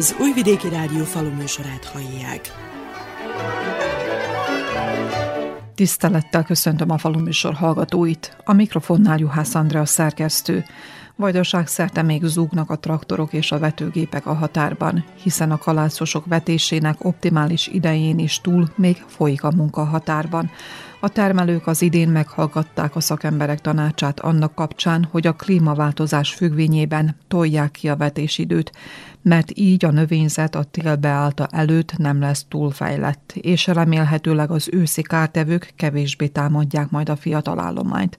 Az Újvidéki Rádió faluműsorát hallják. Tisztelettel köszöntöm a faluműsor hallgatóit. A mikrofonnál Juhász Andrea szerkesztő. Vajdaság szerte még zúgnak a traktorok és a vetőgépek a határban, hiszen a kalászosok vetésének optimális idején is túl még folyik a munka határban. A termelők az idén meghallgatták a szakemberek tanácsát annak kapcsán, hogy a klímaváltozás függvényében tolják ki a vetésidőt, mert így a növényzet a tél beállta előtt nem lesz túlfejlett, és remélhetőleg az őszi kártevők kevésbé támadják majd a fiatal állományt.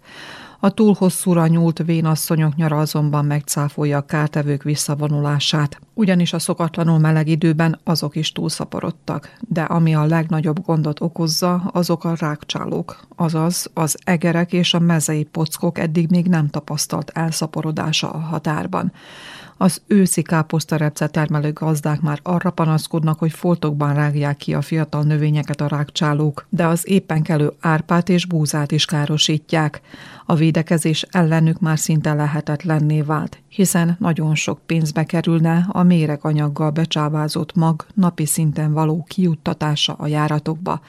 A túl hosszúra nyúlt vénasszonyok nyara azonban megcáfolja a kártevők visszavonulását, ugyanis a szokatlanul meleg időben azok is túlszaporodtak, de ami a legnagyobb gondot okozza, azok a rákcsálók, azaz az egerek és a mezei pockok eddig még nem tapasztalt elszaporodása a határban. Az őszi káposztarepce termelő gazdák már arra panaszkodnak, hogy foltokban rágják ki a fiatal növényeket a rákcsálók, de az éppen kelő árpát és búzát is károsítják. A védekezés ellenük már szinte lehetetlenné vált, hiszen nagyon sok pénzbe kerülne a méreganyaggal becsávázott mag napi szinten való kiuttatása a járatokba.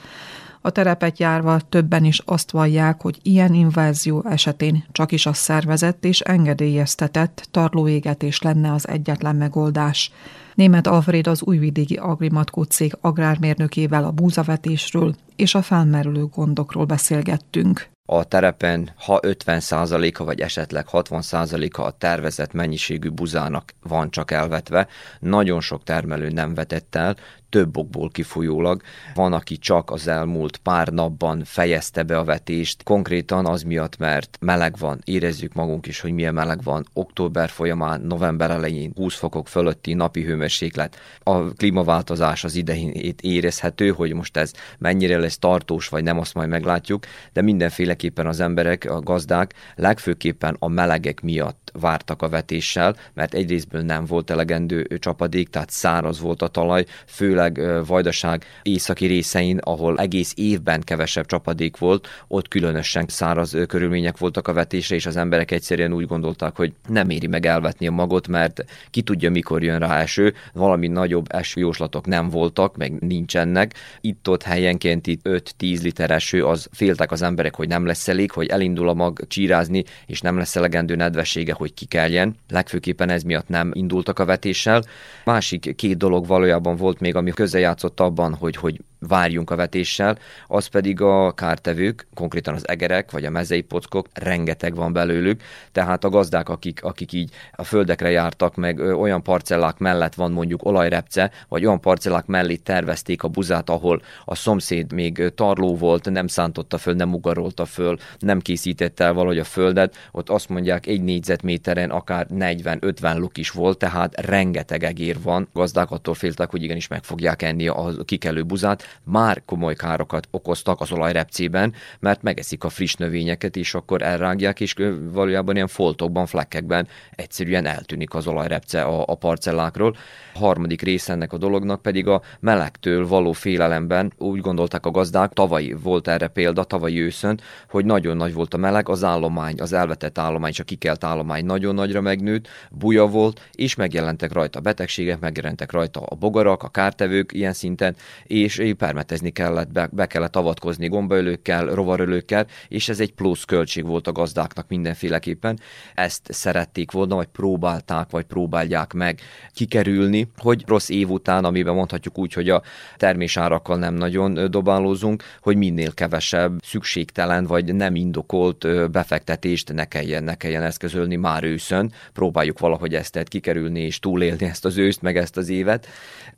A terepet járva többen is azt vallják, hogy ilyen invázió esetén csak is a szervezett és engedélyeztetett tarlóégetés lenne az egyetlen megoldás. Német Alfred az újvidéki Agrimatkó cég agrármérnökével a búzavetésről és a felmerülő gondokról beszélgettünk a terepen, ha 50%-a vagy esetleg 60%-a a tervezett mennyiségű buzának van csak elvetve, nagyon sok termelő nem vetett el, több okból kifolyólag. Van, aki csak az elmúlt pár napban fejezte be a vetést, konkrétan az miatt, mert meleg van, érezzük magunk is, hogy milyen meleg van. Október folyamán, november elején 20 fokok fölötti napi hőmérséklet. A klímaváltozás az idején érezhető, hogy most ez mennyire lesz tartós, vagy nem, azt majd meglátjuk, de mindenféleképpen az emberek, a gazdák legfőképpen a melegek miatt vártak a vetéssel, mert egyrésztből nem volt elegendő csapadék, tehát száraz volt a talaj, főleg főleg Vajdaság északi részein, ahol egész évben kevesebb csapadék volt, ott különösen száraz körülmények voltak a vetésre, és az emberek egyszerűen úgy gondolták, hogy nem éri meg elvetni a magot, mert ki tudja, mikor jön rá eső, valami nagyobb esőjóslatok nem voltak, meg nincsenek. Itt-ott helyenként itt 5-10 liter eső, az féltek az emberek, hogy nem lesz elég, hogy elindul a mag csírázni, és nem lesz elegendő nedvessége, hogy kikeljen. Legfőképpen ez miatt nem indultak a vetéssel. Másik két dolog valójában volt még, ami közrejátszott abban, hogy, hogy várjunk a vetéssel, az pedig a kártevők, konkrétan az egerek vagy a mezei pockok, rengeteg van belőlük, tehát a gazdák, akik, akik így a földekre jártak, meg olyan parcellák mellett van mondjuk olajrepce, vagy olyan parcellák mellé tervezték a buzát, ahol a szomszéd még tarló volt, nem szántotta föl, nem ugarolta föl, nem készítette el valahogy a földet, ott azt mondják egy négyzetméteren akár 40-50 luk is volt, tehát rengeteg egér van. Gazdák attól féltek, hogy igenis meg fogják enni a kikelő buzát, már komoly károkat okoztak az olajrepcében, mert megeszik a friss növényeket, és akkor elrágják, és valójában ilyen foltokban, flekkekben egyszerűen eltűnik az olajrepce a, a parcellákról. A harmadik része ennek a dolognak pedig a melegtől való félelemben úgy gondolták a gazdák, tavaly volt erre példa, tavaly őszön, hogy nagyon nagy volt a meleg, az állomány, az elvetett állomány, csak kikelt állomány nagyon nagyra megnőtt, buja volt, és megjelentek rajta betegségek, megjelentek rajta a bogarak, a kártevők ilyen szinten, és permetezni kellett, be, be kellett avatkozni gombaölőkkel, rovarölőkkel, és ez egy plusz költség volt a gazdáknak mindenféleképpen. Ezt szerették volna, vagy próbálták, vagy próbálják meg kikerülni, hogy rossz év után, amiben mondhatjuk úgy, hogy a termésárakkal nem nagyon dobálózunk, hogy minél kevesebb szükségtelen, vagy nem indokolt befektetést ne kelljen, ne kelljen eszközölni már őszön. Próbáljuk valahogy ezt kikerülni és túlélni ezt az őszt, meg ezt az évet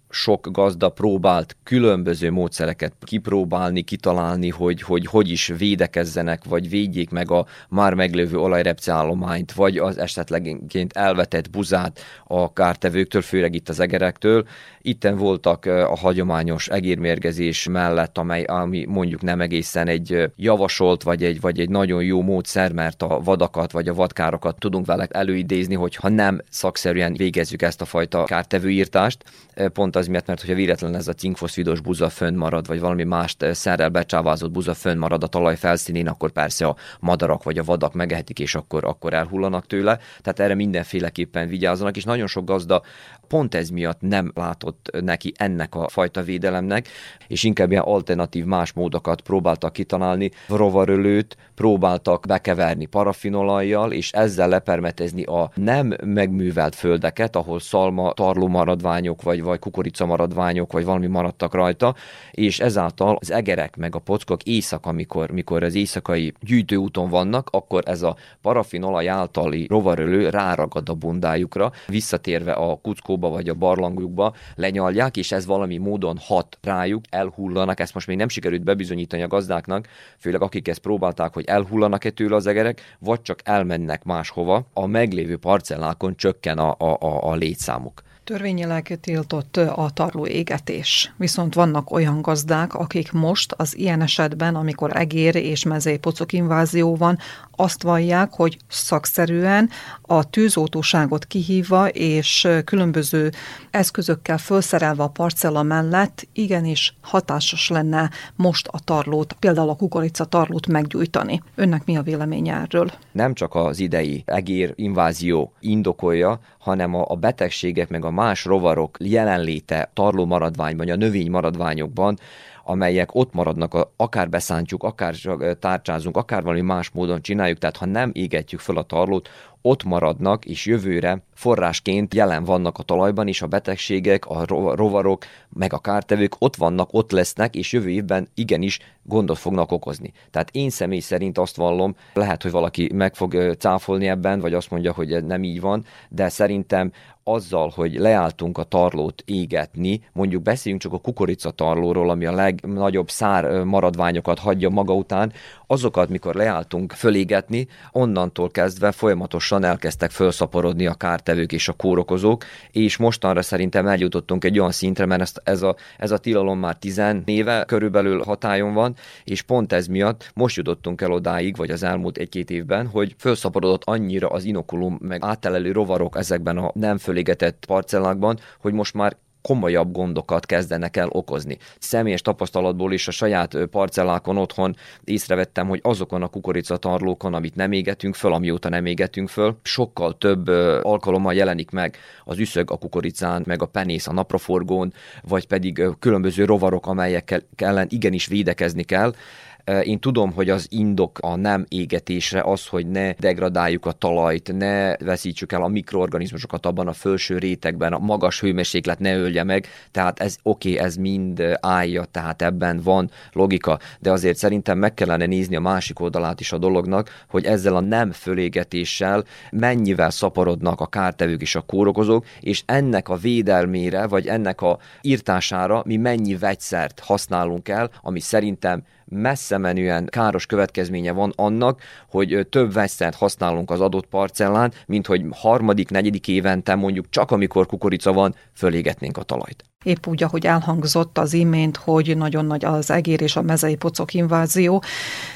sok gazda próbált különböző módszereket kipróbálni, kitalálni, hogy, hogy hogy is védekezzenek, vagy védjék meg a már meglévő olajrepce állományt, vagy az esetlegenként elvetett buzát a kártevőktől, főleg itt az egerektől. Itten voltak a hagyományos egérmérgezés mellett, amely ami mondjuk nem egészen egy javasolt, vagy egy, vagy egy nagyon jó módszer, mert a vadakat vagy a vadkárokat tudunk vele előidézni, hogyha nem szakszerűen végezzük ezt a fajta kártevőírtást. Pont az miatt, mert hogyha véletlen ez a cinkfoszfidos buza fönn marad, vagy valami más szerrel becsávázott buza fönn marad a talaj felszínén, akkor persze a madarak vagy a vadak megehetik, és akkor, akkor elhullanak tőle. Tehát erre mindenféleképpen vigyázzanak, és nagyon sok gazda pont ez miatt nem látott neki ennek a fajta védelemnek, és inkább ilyen alternatív más módokat próbáltak kitalálni, rovarölőt próbáltak bekeverni parafinolajjal, és ezzel lepermetezni a nem megművelt földeket, ahol szalma, tarló maradványok, vagy, vagy kukorica maradványok, vagy valami maradtak rajta, és ezáltal az egerek meg a pockok éjszaka, amikor, mikor az éjszakai gyűjtőúton vannak, akkor ez a parafinolaj általi rovarölő ráragad a bundájukra, visszatérve a kuckóba vagy a barlangjukba lenyalják, és ez valami módon hat rájuk, elhullanak, ezt most még nem sikerült bebizonyítani a gazdáknak, főleg akik ezt próbálták, hogy elhullanak-e tőle az egerek, vagy csak elmennek máshova, a meglévő parcellákon csökken a, a, a, a létszámuk. Törvényileg tiltott a tarló égetés, viszont vannak olyan gazdák, akik most az ilyen esetben, amikor egér és mezei pocok invázió van, azt vallják, hogy szakszerűen a tűzoltóságot kihívva és különböző eszközökkel felszerelve a parcella mellett igenis hatásos lenne most a tarlót, például a kukorica tarlót meggyújtani. Önnek mi a véleménye erről? Nem csak az idei egér invázió indokolja, hanem a betegségek meg a más rovarok jelenléte tarló maradványban, a növény maradványokban, amelyek ott maradnak, akár beszántjuk, akár tárcsázunk, akár valami más módon csináljuk, tehát ha nem égetjük fel a tarlót, ott maradnak, és jövőre forrásként jelen vannak a talajban, és a betegségek, a rovarok, meg a kártevők ott vannak, ott lesznek, és jövő évben igenis gondot fognak okozni. Tehát én személy szerint azt vallom, lehet, hogy valaki meg fog cáfolni ebben, vagy azt mondja, hogy nem így van, de szerintem azzal, hogy leálltunk a tarlót égetni, mondjuk beszéljünk csak a kukorica tarlóról, ami a legnagyobb szár maradványokat hagyja maga után, azokat, mikor leálltunk fölégetni, onnantól kezdve folyamatosan elkezdtek felszaporodni a kártevők és a kórokozók, és mostanra szerintem eljutottunk egy olyan szintre, mert ezt, ez, a, ez a tilalom már 10 éve körülbelül hatályon van, és pont ez miatt most jutottunk el odáig, vagy az elmúlt egy-két évben, hogy felszaporodott annyira az inokulum, meg átelelő rovarok ezekben a nem fölégetett parcellákban, hogy most már komolyabb gondokat kezdenek el okozni. Személyes tapasztalatból is a saját parcellákon otthon észrevettem, hogy azokon a kukoricatarlókon, amit nem égetünk föl, amióta nem égetünk föl, sokkal több alkalommal jelenik meg az üszög a kukoricán, meg a penész a napraforgón, vagy pedig különböző rovarok, amelyekkel ellen igenis védekezni kell, én tudom, hogy az indok a nem égetésre az, hogy ne degradáljuk a talajt, ne veszítsük el a mikroorganizmusokat abban a felső rétegben, a magas hőmérséklet ne ölje meg, tehát ez oké, okay, ez mind állja, tehát ebben van logika, de azért szerintem meg kellene nézni a másik oldalát is a dolognak, hogy ezzel a nem fölégetéssel mennyivel szaporodnak a kártevők és a kórokozók, és ennek a védelmére, vagy ennek a írtására mi mennyi vegyszert használunk el, ami szerintem messze menően káros következménye van annak, hogy több vesztert használunk az adott parcellán, mint hogy harmadik, negyedik évente mondjuk csak amikor kukorica van, fölégetnénk a talajt épp úgy, ahogy elhangzott az imént, hogy nagyon nagy az egér és a mezei pocok invázió,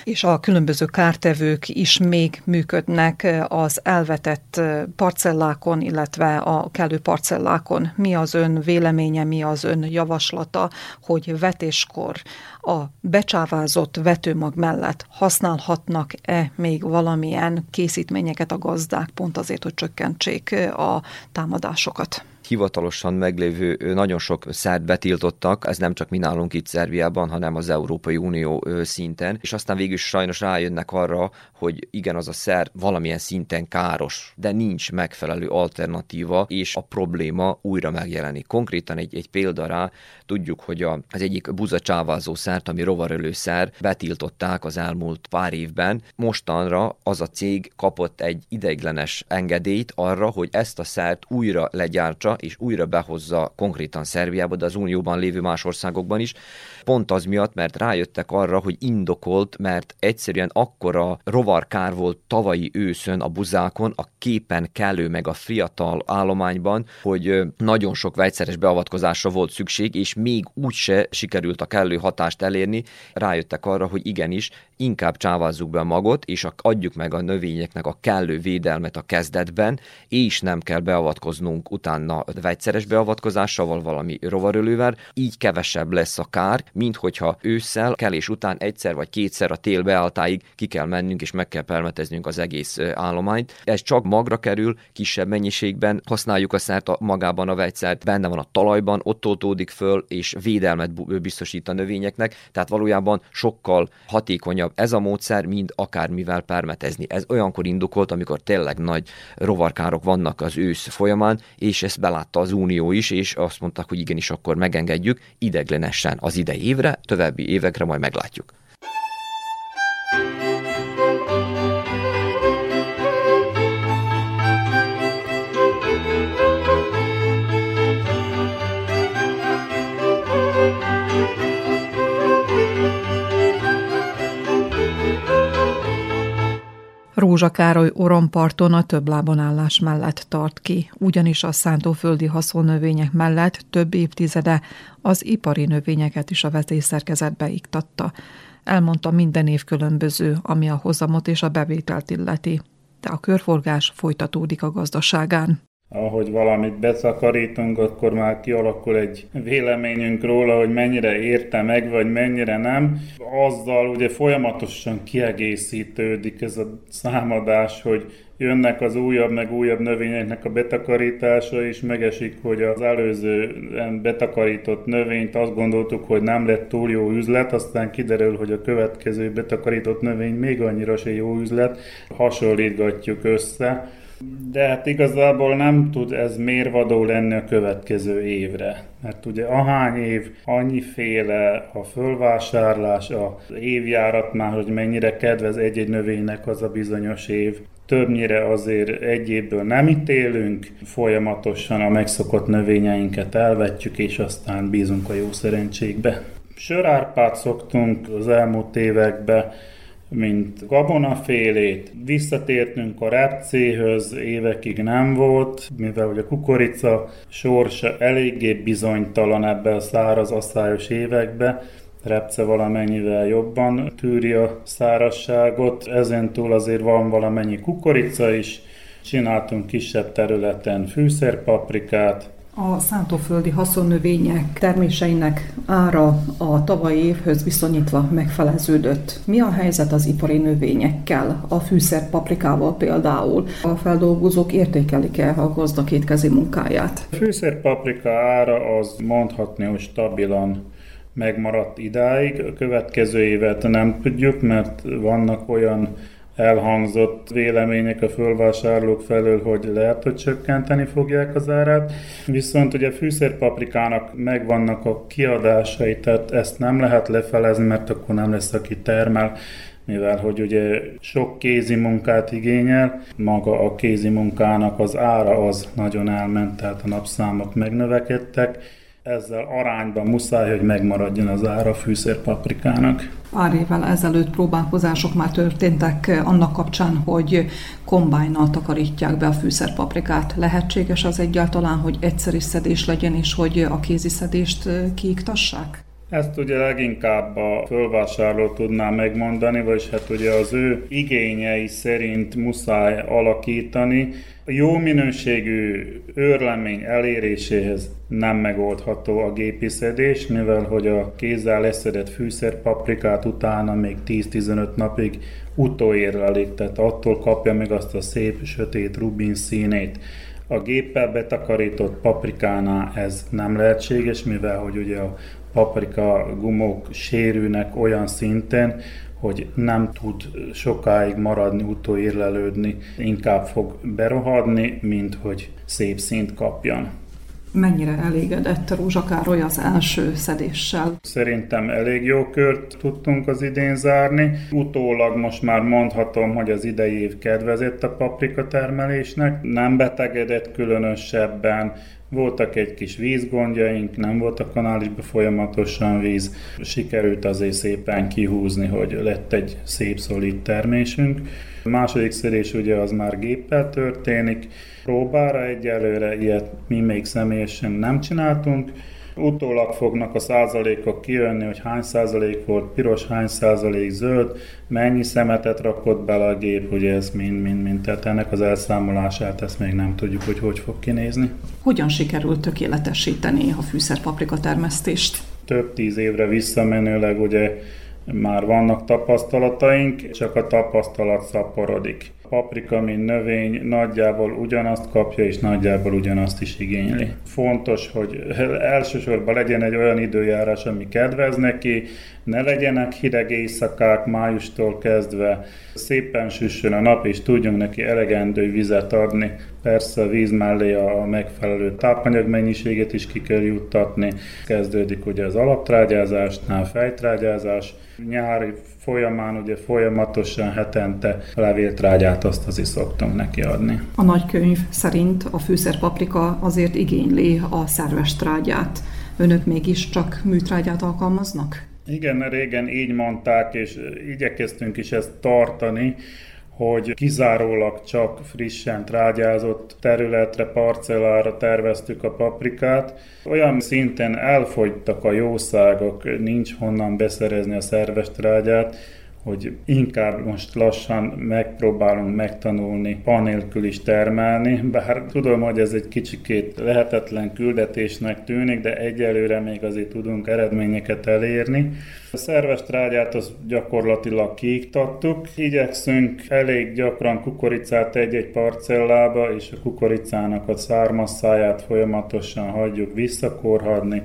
és a különböző kártevők is még működnek az elvetett parcellákon, illetve a kellő parcellákon. Mi az ön véleménye, mi az ön javaslata, hogy vetéskor a becsávázott vetőmag mellett használhatnak-e még valamilyen készítményeket a gazdák, pont azért, hogy csökkentsék a támadásokat? Hivatalosan meglévő nagyon sok szert betiltottak, ez nem csak mi nálunk itt Szerbiában, hanem az Európai Unió szinten, és aztán végül sajnos rájönnek arra, hogy igen, az a szer valamilyen szinten káros, de nincs megfelelő alternatíva, és a probléma újra megjelenik. Konkrétan egy, egy példa rá, tudjuk, hogy a, az egyik buzacsávázó szert, ami rovarölőszer, betiltották az elmúlt pár évben. Mostanra az a cég kapott egy ideiglenes engedélyt arra, hogy ezt a szert újra legyártsa, és újra behozza konkrétan Szerbiába, de az Unióban lévő más országokban is. Pont az miatt, mert rájöttek arra, hogy indokolt, mert egyszerűen akkora rovarkár volt tavalyi őszön a buzákon, a képen kellő meg a fiatal állományban, hogy nagyon sok vegyszeres beavatkozásra volt szükség, és még úgyse sikerült a kellő hatást elérni. Rájöttek arra, hogy igenis, inkább csávázzuk be magot, és adjuk meg a növényeknek a kellő védelmet a kezdetben, és nem kell beavatkoznunk utána vegyszeres beavatkozással, valami rovarölővel, így kevesebb lesz a kár, mint hogyha ősszel, kelés után egyszer vagy kétszer a tél beálltáig ki kell mennünk, és meg kell permeteznünk az egész állományt. Ez csak magra kerül, kisebb mennyiségben használjuk a szert a, magában a vegyszert, benne van a talajban, ott oltódik föl, és védelmet biztosít a növényeknek, tehát valójában sokkal hatékonyabb ez a módszer, mint akármivel permetezni. Ez olyankor indokolt, amikor tényleg nagy rovarkárok vannak az ősz folyamán, és ezt belátta az Unió is, és azt mondták, hogy igenis akkor megengedjük ideglenesen az idei évre, további évekre majd meglátjuk. Rózsa Károly oromparton a több lábon állás mellett tart ki, ugyanis a szántóföldi haszonnövények mellett több évtizede az ipari növényeket is a vetészerkezetbe iktatta. Elmondta minden év különböző, ami a hozamot és a bevételt illeti. De a körforgás folytatódik a gazdaságán ahogy valamit betakarítunk, akkor már kialakul egy véleményünk róla, hogy mennyire érte meg, vagy mennyire nem. Azzal ugye folyamatosan kiegészítődik ez a számadás, hogy jönnek az újabb, meg újabb növényeknek a betakarítása, és megesik, hogy az előző betakarított növényt azt gondoltuk, hogy nem lett túl jó üzlet, aztán kiderül, hogy a következő betakarított növény még annyira se jó üzlet, hasonlítgatjuk össze de hát igazából nem tud ez mérvadó lenni a következő évre. Mert ugye ahány év, annyiféle a fölvásárlás, a évjárat már, hogy mennyire kedvez egy-egy növénynek az a bizonyos év. Többnyire azért egy évből nem ítélünk, folyamatosan a megszokott növényeinket elvetjük, és aztán bízunk a jó szerencsékbe. Sörárpát szoktunk az elmúlt években mint gabonafélét. Visszatértünk a repcéhöz, évekig nem volt, mivel hogy a kukorica sorsa eléggé bizonytalan ebbe a száraz asszályos évekbe, repce valamennyivel jobban tűri a szárasságot, ezen túl azért van valamennyi kukorica is, csináltunk kisebb területen fűszerpaprikát, a szántóföldi haszonnövények terméseinek ára a tavalyi évhöz viszonyítva megfeleződött. Mi a helyzet az ipari növényekkel, a fűszerpaprikával például? A feldolgozók értékelik-e a gazda kétkezi munkáját? A fűszerpaprika ára az mondhatni, hogy stabilan megmaradt idáig. A következő évet nem tudjuk, mert vannak olyan elhangzott vélemények a fölvásárlók felől, hogy lehet, hogy csökkenteni fogják az árát. Viszont ugye fűszerpaprikának megvannak a kiadásai, tehát ezt nem lehet lefelezni, mert akkor nem lesz, aki termel mivel hogy ugye sok kézi munkát igényel, maga a kézi munkának az ára az nagyon elment, tehát a napszámok megnövekedtek, ezzel arányban muszáj, hogy megmaradjon az ára fűszerpaprikának. Pár évvel ezelőtt próbálkozások már történtek annak kapcsán, hogy kombájnal takarítják be a fűszerpaprikát. Lehetséges az egyáltalán, hogy egyszerű szedés legyen, és hogy a kézi szedést kiiktassák? Ezt ugye leginkább a fölvásárló tudná megmondani, vagy hát ugye az ő igényei szerint muszáj alakítani. A jó minőségű őrlemény eléréséhez nem megoldható a gépi szedés, mivel hogy a kézzel leszedett fűszerpaprikát utána még 10-15 napig utóérlelik, tehát attól kapja meg azt a szép, sötét rubin színét. A géppel betakarított paprikánál ez nem lehetséges, mivel hogy ugye a paprika gumók sérülnek olyan szinten, hogy nem tud sokáig maradni, utóérlelődni, inkább fog berohadni, mint hogy szép szint kapjon. Mennyire elégedett Rózsa Károly az első szedéssel? Szerintem elég jó kört tudtunk az idén zárni. Utólag most már mondhatom, hogy az idei év kedvezett a paprika termelésnek. Nem betegedett különösebben, voltak egy kis vízgondjaink, nem volt a kanálisban folyamatosan víz. Sikerült azért szépen kihúzni, hogy lett egy szép szolid termésünk. A második szedés ugye az már géppel történik. Próbára egyelőre ilyet mi még személyesen nem csináltunk. Utólag fognak a százalékok kijönni, hogy hány százalék volt piros, hány százalék zöld, mennyi szemetet rakott bele a gép, hogy ez mind-mind-mind. Tehát ennek az elszámolását ezt még nem tudjuk, hogy hogy fog kinézni. Hogyan sikerült tökéletesíteni a fűszerpaprika termesztést? Több tíz évre visszamenőleg ugye már vannak tapasztalataink, csak a tapasztalat szaporodik. Paprika, mint növény nagyjából ugyanazt kapja, és nagyjából ugyanazt is igényli. Fontos, hogy elsősorban legyen egy olyan időjárás, ami kedvez neki, ne legyenek hideg éjszakák májustól kezdve, szépen süssön a nap, és tudjunk neki elegendő vizet adni. Persze a víz mellé a megfelelő tápanyag mennyiséget is ki kell juttatni. Kezdődik ugye az alaptrágyázásnál, fejtrágyázás, nyári folyamán ugye folyamatosan hetente levéltrágyát azt az is szoktunk neki adni. A nagykönyv szerint a fűszerpaprika azért igényli a szerves trágyát. Önök mégis csak műtrágyát alkalmaznak? Igen, régen így mondták, és igyekeztünk is ezt tartani, hogy kizárólag csak frissen trágyázott területre, parcellára terveztük a paprikát. Olyan szinten elfogytak a jószágok, nincs honnan beszerezni a szerves trágyát, hogy inkább most lassan megpróbálunk megtanulni panélkül is termelni, bár tudom, hogy ez egy kicsikét lehetetlen küldetésnek tűnik, de egyelőre még azért tudunk eredményeket elérni. A szerves trágyát az gyakorlatilag kiiktattuk. Igyekszünk elég gyakran kukoricát egy-egy parcellába, és a kukoricának a szármasszáját folyamatosan hagyjuk visszakorhadni,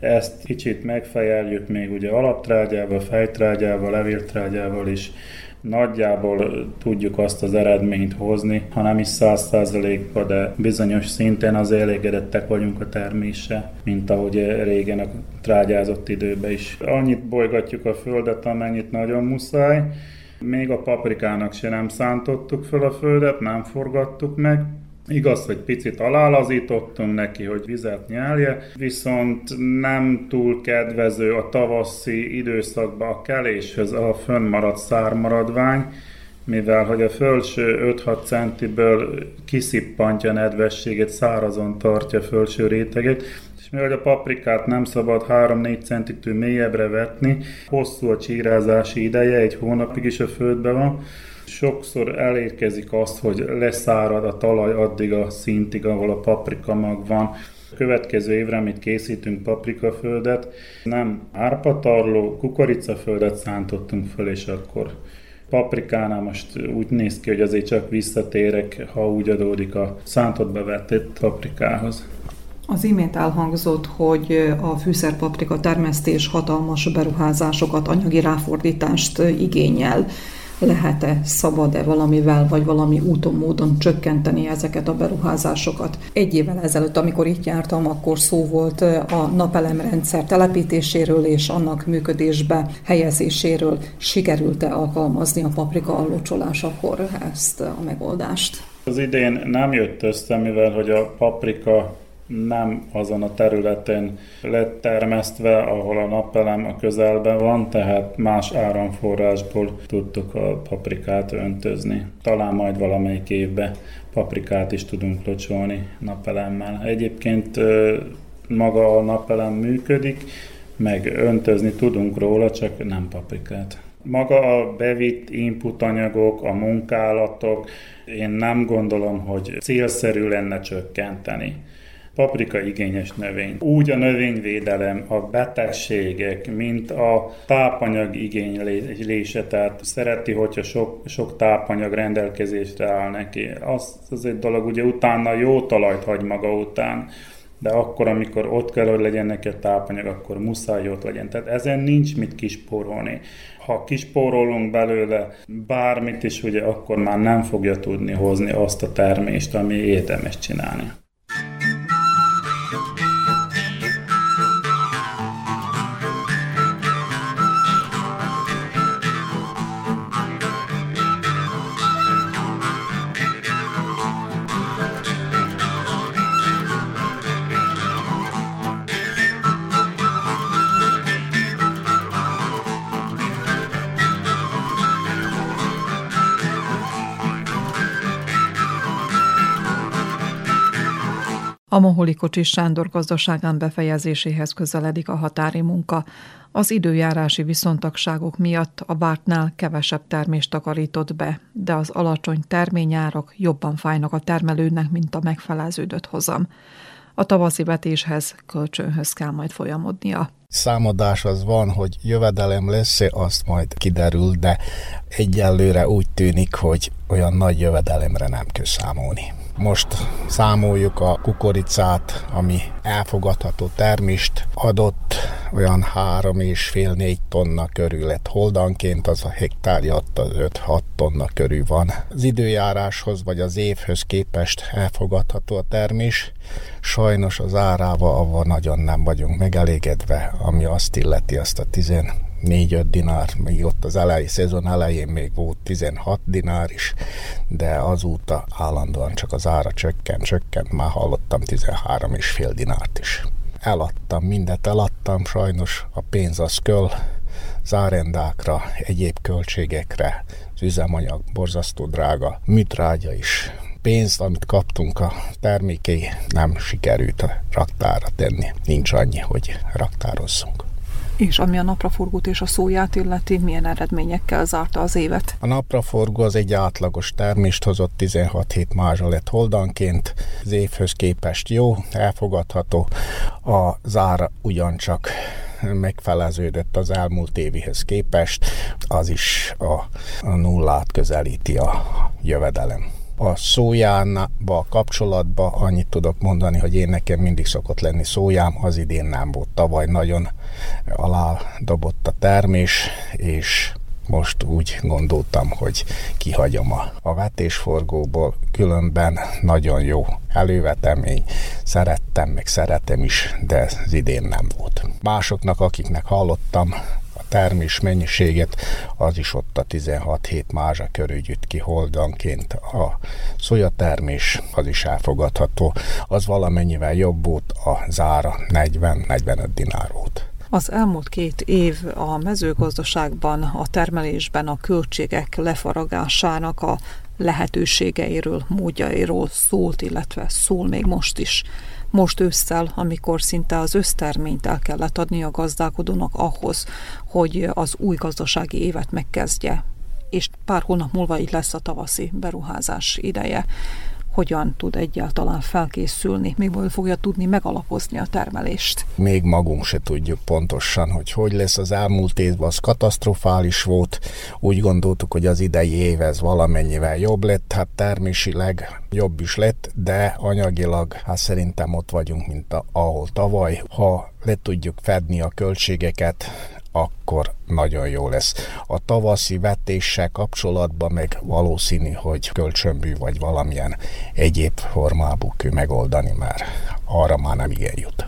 ezt kicsit megfejeljük még ugye alaptrágyával, fejtrágyával, levéltrágyával is, nagyjából tudjuk azt az eredményt hozni, ha nem is száz százalékba, de bizonyos szinten az elégedettek vagyunk a termése, mint ahogy régen a trágyázott időben is. Annyit bolygatjuk a földet, amennyit nagyon muszáj, még a paprikának se nem szántottuk föl a földet, nem forgattuk meg, Igaz, hogy picit alálazítottunk neki, hogy vizet nyelje, viszont nem túl kedvező a tavaszi időszakban a keléshez a fönnmaradt szármaradvány, mivel hogy a felső 5-6 centiből kiszippantja nedvességét, szárazon tartja felső réteget, és mivel a paprikát nem szabad 3-4 centitől mélyebbre vetni, hosszú a csírázási ideje, egy hónapig is a földben van, Sokszor elérkezik azt, hogy leszárad a talaj addig a szintig, ahol a paprika mag van. A következő évre, amit készítünk paprikaföldet, nem árpatarló, kukoricaföldet szántottunk föl, és akkor paprikánál most úgy néz ki, hogy azért csak visszatérek, ha úgy adódik a szántott bevetett paprikához. Az imént elhangzott, hogy a fűszerpaprika termesztés hatalmas beruházásokat, anyagi ráfordítást igényel lehet-e, szabad-e valamivel, vagy valami úton, módon csökkenteni ezeket a beruházásokat. Egy évvel ezelőtt, amikor itt jártam, akkor szó volt a napelemrendszer telepítéséről és annak működésbe helyezéséről. Sikerült-e alkalmazni a paprika allocsolásakor ezt a megoldást? Az idén nem jött össze, mivel hogy a paprika nem azon a területen lett termesztve, ahol a napelem a közelben van, tehát más áramforrásból tudtuk a paprikát öntözni. Talán majd valamelyik évben paprikát is tudunk locsolni napelemmel. Egyébként maga a napelem működik, meg öntözni tudunk róla, csak nem paprikát. Maga a bevitt input anyagok, a munkálatok, én nem gondolom, hogy célszerű lenne csökkenteni paprika igényes növény. Úgy a növényvédelem, a betegségek, mint a tápanyag igénylése, tehát szereti, hogyha sok, sok tápanyag rendelkezésre áll neki. Az, az egy dolog, ugye utána jó talajt hagy maga után, de akkor, amikor ott kell, hogy legyen neki a tápanyag, akkor muszáj ott legyen. Tehát ezen nincs mit kispórolni. Ha kispórolunk belőle bármit is, ugye akkor már nem fogja tudni hozni azt a termést, ami érdemes csinálni. A Moholi Kocsis Sándor gazdaságán befejezéséhez közeledik a határi munka. Az időjárási viszontagságok miatt a bártnál kevesebb termést takarított be, de az alacsony terményárak jobban fájnak a termelőnek, mint a megfeleződött hozam. A tavaszi vetéshez kölcsönhöz kell majd folyamodnia. Számadás az van, hogy jövedelem lesz azt majd kiderül, de egyelőre úgy tűnik, hogy olyan nagy jövedelemre nem kell számolni. Most számoljuk a kukoricát, ami elfogadható termést adott, olyan három és fél négy tonna körül lett holdanként, az a hektárja ott az 5-6 tonna körül van. Az időjáráshoz vagy az évhöz képest elfogadható a termés. Sajnos az árával avval nagyon nem vagyunk megelégedve, ami azt illeti azt a 10 4-5 dinár, még ott az elejé szezon elején még volt 16 dinár is, de azóta állandóan csak az ára csökkent, csökkent, már hallottam 13 és fél dinárt is. Eladtam, mindet eladtam, sajnos a pénz az köl, zárendákra, egyéb költségekre, az üzemanyag borzasztó drága, műtrágya is, pénzt, amit kaptunk a termékei, nem sikerült a raktára tenni. Nincs annyi, hogy raktározzunk. És ami a napraforgót és a szóját illeti, milyen eredményekkel zárta az évet? A napraforgó az egy átlagos termést hozott 16 hét mázsa lett holdanként, az évhöz képest jó, elfogadható, a zára ugyancsak megfeleződött az elmúlt évihez képest, az is a, a nullát közelíti a jövedelem. A szójánba kapcsolatban annyit tudok mondani, hogy én nekem mindig szokott lenni szójám, az idén nem volt. Tavaly nagyon alá dobott a termés, és most úgy gondoltam, hogy kihagyom a, a vetésforgóból, különben nagyon jó elővetemény, szerettem, meg szeretem is, de az idén nem volt. Másoknak, akiknek hallottam, termés mennyiséget, az is ott a 16 hét mázsa körül jut ki holdanként. A termés az is elfogadható, az valamennyivel jobb volt, a zára 40-45 dinár volt. Az elmúlt két év a mezőgazdaságban, a termelésben a költségek lefaragásának a lehetőségeiről, módjairól szólt, illetve szól még most is most ősszel, amikor szinte az összterményt el kellett adni a gazdálkodónak ahhoz, hogy az új gazdasági évet megkezdje, és pár hónap múlva itt lesz a tavaszi beruházás ideje hogyan tud egyáltalán felkészülni, miből fogja tudni megalapozni a termelést. Még magunk se tudjuk pontosan, hogy hogy lesz az elmúlt évben, az katasztrofális volt. Úgy gondoltuk, hogy az idei év ez valamennyivel jobb lett, hát termésileg jobb is lett, de anyagilag hát szerintem ott vagyunk, mint a, ahol tavaly. Ha le tudjuk fedni a költségeket, akkor nagyon jó lesz. A tavaszi vetéssel kapcsolatban meg valószínű, hogy kölcsönbű vagy valamilyen egyéb formából kell megoldani, mert arra már nem igen jut.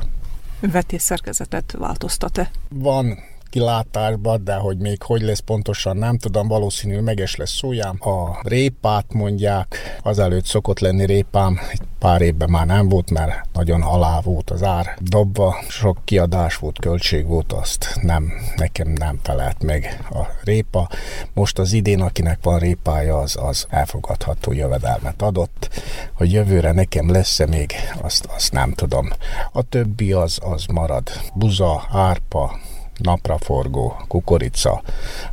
Vetésszerkezetet változtat-e? Van kilátásban, de hogy még hogy lesz pontosan nem tudom, valószínű meges lesz szójám. A répát mondják, azelőtt szokott lenni répám, egy pár évben már nem volt, mert nagyon alá volt az ár dobva, sok kiadás volt, költség volt, azt nem, nekem nem felelt meg a répa. Most az idén, akinek van répája, az, az elfogadható jövedelmet adott. Hogy jövőre nekem lesz-e még, azt, azt nem tudom. A többi az, az marad. Buza, árpa, napraforgó, kukorica,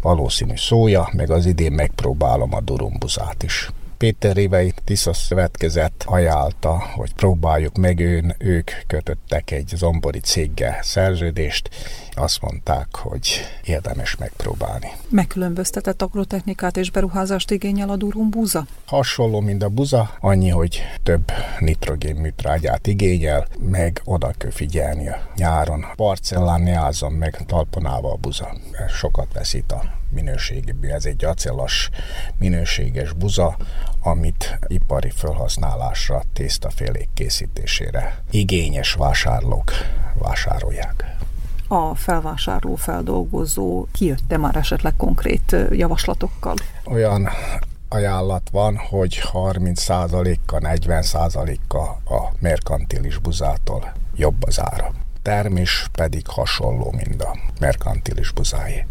valószínű szója, meg az idén megpróbálom a durumbuzát is. Péter Rivei Tisza Szövetkezet ajánlta, hogy próbáljuk meg ön, ők kötöttek egy zombori céggel szerződést, azt mondták, hogy érdemes megpróbálni. Megkülönböztetett agrotechnikát és beruházást igényel a durum buza? Hasonló, mint a buza, annyi, hogy több nitrogén műtrágyát igényel, meg oda kell figyelni a nyáron. Parcellán ne meg talponálva a buza. Sokat veszít a minőségéből. Ez egy acélos minőséges buza, amit ipari felhasználásra, tésztafélék készítésére igényes vásárlók vásárolják a felvásárló, feldolgozó kijötte már esetleg konkrét javaslatokkal? Olyan ajánlat van, hogy 30%-a, 40%-a a merkantilis buzától jobb az ára. Termés pedig hasonló, mint a merkantilis buzáé.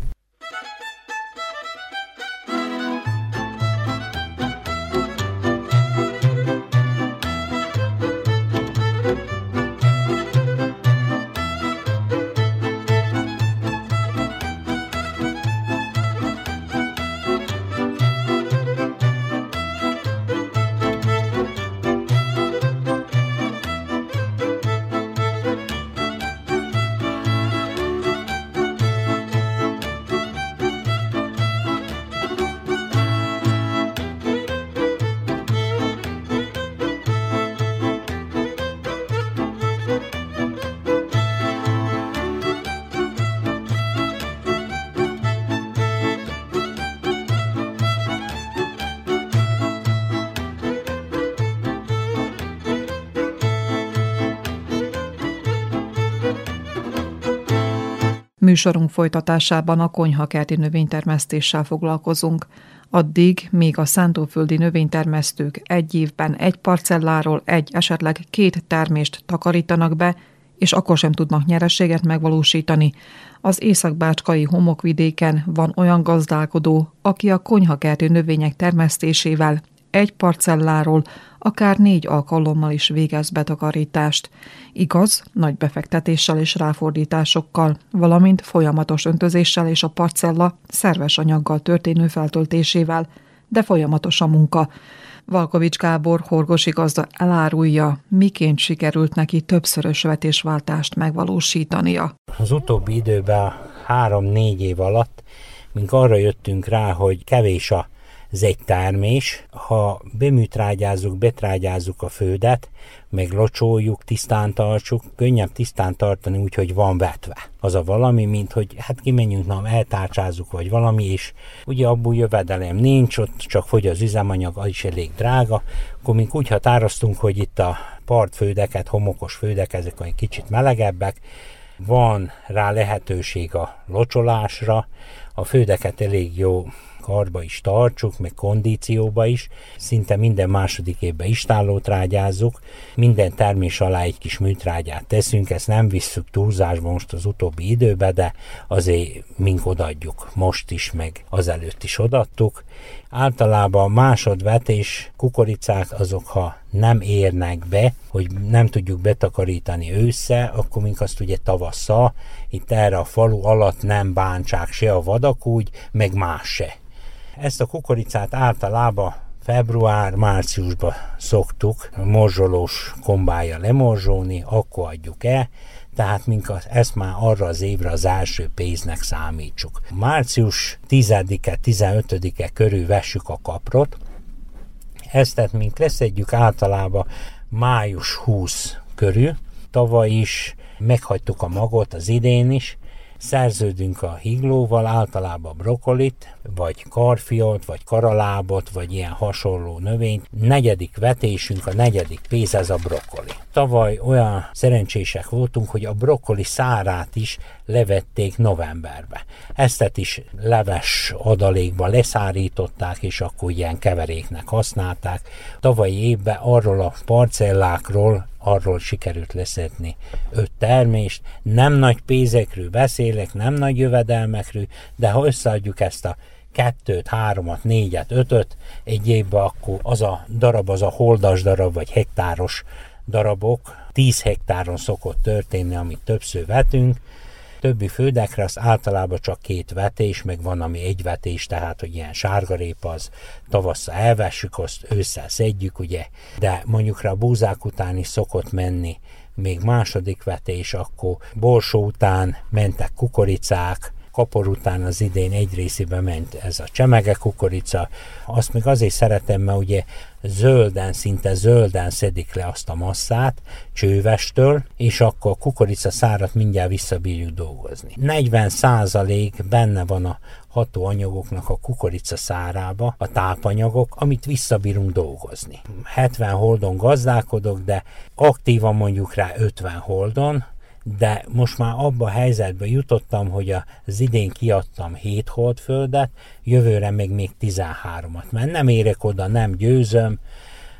Műsorunk folytatásában a konyhakerti növénytermesztéssel foglalkozunk. Addig, még a szántóföldi növénytermesztők egy évben egy parcelláról egy, esetleg két termést takarítanak be, és akkor sem tudnak nyereséget megvalósítani. Az északbácskai homokvidéken van olyan gazdálkodó, aki a konyhakerti növények termesztésével egy parcelláról akár négy alkalommal is végez betakarítást. Igaz, nagy befektetéssel és ráfordításokkal, valamint folyamatos öntözéssel és a parcella szerves anyaggal történő feltöltésével, de folyamatos a munka. Valkovics Gábor horgosi gazda elárulja, miként sikerült neki többszörös vetésváltást megvalósítania. Az utóbbi időben három-négy év alatt, mink arra jöttünk rá, hogy kevés a ez egy termés. Ha beműtrágyázzuk, betrágyázzuk a földet, meg locsoljuk, tisztán tartsuk, könnyebb tisztán tartani úgy, hogy van vetve. Az a valami, mint hogy hát kimenjünk, na, eltárcsázzuk, vagy valami, és ugye abból jövedelem nincs, ott csak fogy az üzemanyag, az is elég drága, akkor mink úgy határoztunk, hogy itt a partfődeket, homokos fődek, ezek egy kicsit melegebbek, van rá lehetőség a locsolásra, a fődeket elég jó karba is tartsuk, meg kondícióba is. Szinte minden második évben istállót rágyázzuk, minden termés alá egy kis műtrágyát teszünk, ezt nem visszük túlzásba most az utóbbi időbe, de azért mink odaadjuk most is, meg azelőtt is odattuk. Általában másodvetés kukoricák azok, ha nem érnek be, hogy nem tudjuk betakarítani ősze, akkor mink azt ugye tavasszal, itt erre a falu alatt nem bántsák se a vadak úgy, meg más se. Ezt a kukoricát általában február-márciusban szoktuk morzsolós kombája lemorzsolni, akkor adjuk el, tehát mink az, ezt már arra az évre az első pénznek számítsuk. Március 10-e, 15-e körül vessük a kaprot, ezt tehát mink leszedjük általában május 20 körül, tavaly is meghagytuk a magot az idén is, szerződünk a higlóval, általában brokolit, vagy karfiot, vagy karalábot, vagy ilyen hasonló növényt. Negyedik vetésünk, a negyedik pénz ez a brokkoli. Tavaly olyan szerencsések voltunk, hogy a brokkoli szárát is levették novemberbe. Eztet is leves adalékba leszárították, és akkor ilyen keveréknek használták. Tavalyi évben arról a parcellákról arról sikerült leszedni öt termést. Nem nagy pénzekről beszélek, nem nagy jövedelmekről, de ha összeadjuk ezt a kettőt, háromat, négyet, ötöt egy évben, akkor az a darab, az a holdas darab, vagy hektáros darabok 10 hektáron szokott történni, amit többször vetünk, többi földekre az általában csak két vetés, meg van, ami egy vetés, tehát, hogy ilyen sárgarépa az tavasszal elvessük, azt ősszel szedjük, ugye, de mondjuk rá a búzák után is szokott menni még második vetés, akkor borsó után mentek kukoricák, kapor után az idén egy részében ment ez a csemege kukorica. Azt még azért szeretem, mert ugye zölden, szinte zölden szedik le azt a masszát csővestől, és akkor a kukorica szárat mindjárt visszabírjuk dolgozni. 40 százalék benne van a hatóanyagoknak a kukorica szárába, a tápanyagok, amit visszabírunk dolgozni. 70 holdon gazdálkodok, de aktívan mondjuk rá 50 holdon, de most már abba a helyzetbe jutottam, hogy az idén kiadtam 7 holdföldet, jövőre még még 13-at, mert nem érek oda, nem győzöm,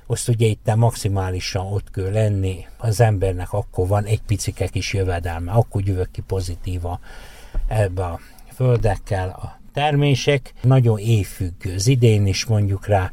azt ugye itt maximálisan ott kell lenni, az embernek akkor van egy picike kis jövedelme, akkor jövök ki pozitíva ebbe a földekkel. A termések nagyon évfüggő, az idén is mondjuk rá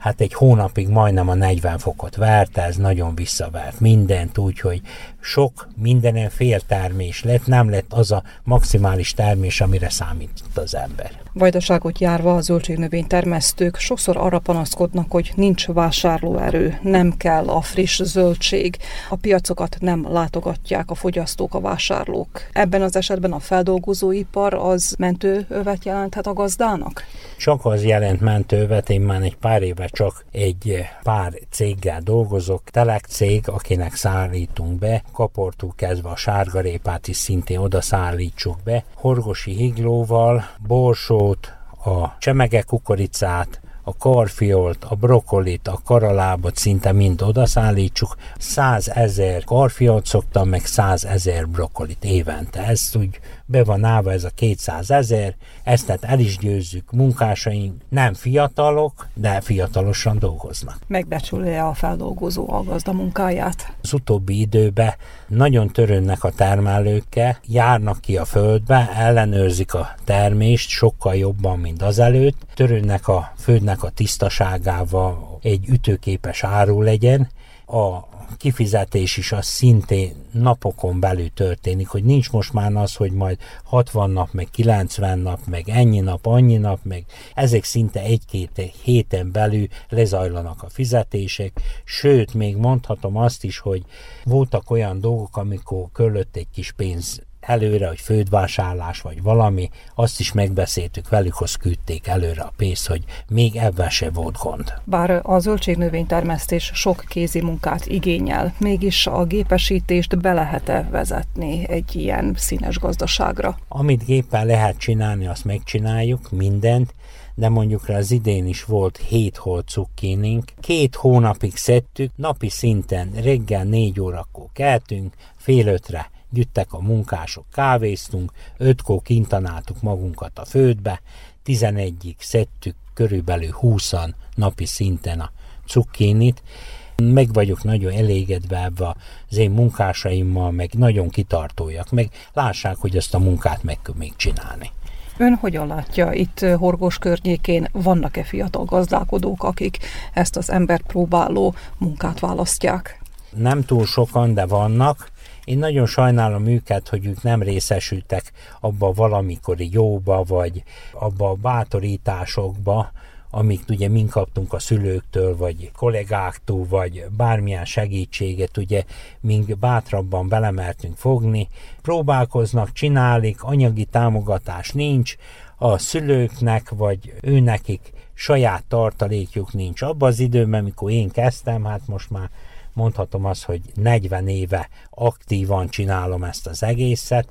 hát egy hónapig majdnem a 40 fokot várta, ez nagyon visszavert mindent, úgyhogy sok mindenen féltermés lett, nem lett az a maximális termés, amire számított az ember. Vajdaságot járva a zöldségnövény termesztők sokszor arra panaszkodnak, hogy nincs vásárlóerő, nem kell a friss zöldség, a piacokat nem látogatják a fogyasztók, a vásárlók. Ebben az esetben a feldolgozóipar az mentőövet jelenthet a gazdának? Csak az jelent mentőövet, én már egy pár éve csak egy pár céggel dolgozok, telek cég, akinek szállítunk be, kaportú kezdve a sárgarépát is szintén oda szállítsuk be, horgosi higlóval, borsót, a csemege kukoricát, a karfiolt, a brokolit, a karalábot szinte mind odaszállítsuk. Százezer karfiolt szoktam, meg százezer brokolit évente. Ezt úgy be van állva ez a 200 ezer, ezt tehát el is győzzük. Munkásaink nem fiatalok, de fiatalosan dolgoznak. Megbecsülje a feldolgozó a gazda munkáját? Az utóbbi időben nagyon törődnek a termelőkkel, járnak ki a földbe, ellenőrzik a termést sokkal jobban, mint azelőtt, törődnek a földnek a tisztaságával, egy ütőképes áru legyen, a kifizetés is az szintén napokon belül történik, hogy nincs most már az, hogy majd 60 nap, meg 90 nap, meg ennyi nap, annyi nap, meg ezek szinte egy-két héten belül lezajlanak a fizetések, sőt, még mondhatom azt is, hogy voltak olyan dolgok, amikor körülött egy kis pénz előre, hogy földvásárlás vagy valami, azt is megbeszéltük velük, hogy küldték előre a pénzt, hogy még ebben se volt gond. Bár a zöldségnövénytermesztés sok kézi munkát igényel, mégis a gépesítést be lehet-e vezetni egy ilyen színes gazdaságra? Amit géppel lehet csinálni, azt megcsináljuk, mindent, de mondjuk rá az idén is volt hét hol cukkinink. Két hónapig szedtük, napi szinten reggel négy órakor keltünk, fél ötre gyüttek a munkások, kávéztunk, ötkor kintanáltuk magunkat a földbe, tizenegyig szedtük körülbelül húszan napi szinten a cukkinit, meg vagyok nagyon elégedve ebbe az én munkásaimmal, meg nagyon kitartójak, meg lássák, hogy ezt a munkát meg kell még csinálni. Ön hogyan látja, itt Horgos környékén vannak-e fiatal gazdálkodók, akik ezt az embert próbáló munkát választják? Nem túl sokan, de vannak. Én nagyon sajnálom őket, hogy ők nem részesültek abba valamikori jóba, vagy abba a bátorításokba, amit ugye mink kaptunk a szülőktől, vagy kollégáktól, vagy bármilyen segítséget, ugye mink bátrabban belemertünk fogni. Próbálkoznak, csinálik, anyagi támogatás nincs, a szülőknek, vagy őnekik saját tartalékjuk nincs. Abban az időben, amikor én kezdtem, hát most már mondhatom azt, hogy 40 éve aktívan csinálom ezt az egészet,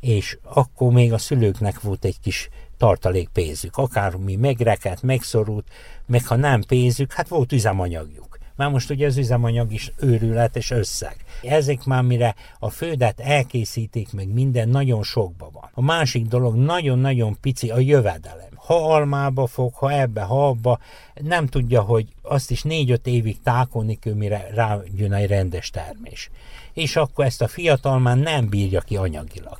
és akkor még a szülőknek volt egy kis tartalékpénzük, akármi megrekedt, megszorult, meg ha nem pénzük, hát volt üzemanyagjuk. Már most ugye az üzemanyag is őrület és összeg. Ezek már mire a földet elkészítik, meg minden nagyon sokba van. A másik dolog nagyon-nagyon pici a jövedelem. Ha almába fog, ha ebbe, ha abba, nem tudja, hogy azt is négy-öt évig tákolni kell, mire rájön egy rendes termés. És akkor ezt a fiatal már nem bírja ki anyagilag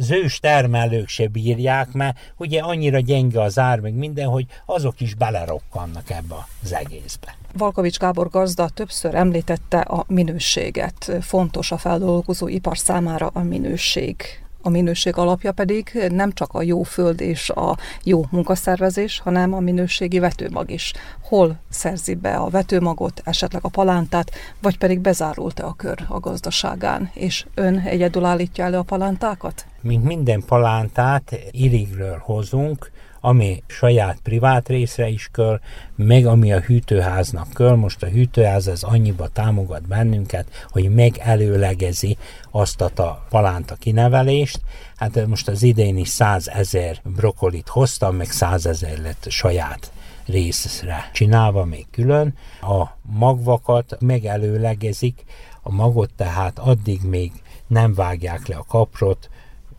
zős termelők se bírják, mert ugye annyira gyenge az ár, meg minden, hogy azok is belerokkannak ebbe az egészbe. Valkovics Gábor gazda többször említette a minőséget. Fontos a feldolgozó ipar számára a minőség. A minőség alapja pedig nem csak a jó föld és a jó munkaszervezés, hanem a minőségi vetőmag is. Hol szerzi be a vetőmagot, esetleg a palántát, vagy pedig bezárult-e a kör a gazdaságán, és ön egyedül állítja elő a palántákat? Mint minden palántát irigről hozunk, ami saját privát részre is köl, meg ami a hűtőháznak köl. Most a hűtőház az annyiba támogat bennünket, hogy megelőlegezi azt a palánta kinevelést. Hát most az idén is 100 ezer brokolit hoztam, meg 100 ezer lett saját részre csinálva még külön. A magvakat megelőlegezik, a magot tehát addig még nem vágják le a kaprot,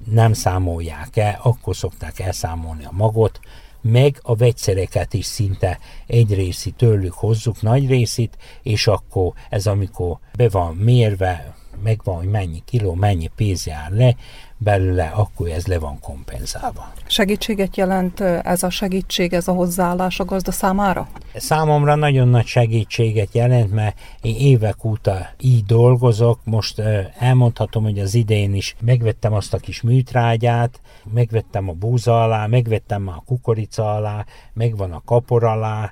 nem számolják el, akkor szokták elszámolni a magot, meg a vegyszereket is szinte egy részi tőlük hozzuk, nagy részét, és akkor ez amikor be van mérve, megvan, hogy mennyi kiló, mennyi pénz jár le, belőle, akkor ez le van kompenzálva. Segítséget jelent ez a segítség, ez a hozzáállás a gazda számára? Számomra nagyon nagy segítséget jelent, mert én évek óta így dolgozok. Most elmondhatom, hogy az idén is megvettem azt a kis műtrágyát, megvettem a búza alá, megvettem a kukorica alá, megvan a kapor alá,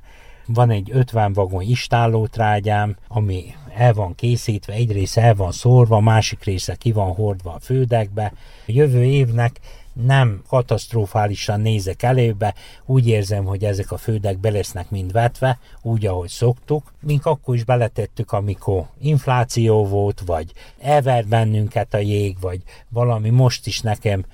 van egy 50 vagon istállótrágyám, ami el van készítve, egy része el van szórva, másik része ki van hordva a fődekbe. A jövő évnek nem katasztrofálisan nézek elébe, úgy érzem, hogy ezek a földek be lesznek mind vetve, úgy, ahogy szoktuk. Mink akkor is beletettük, amikor infláció volt, vagy elver bennünket a jég, vagy valami most is nekem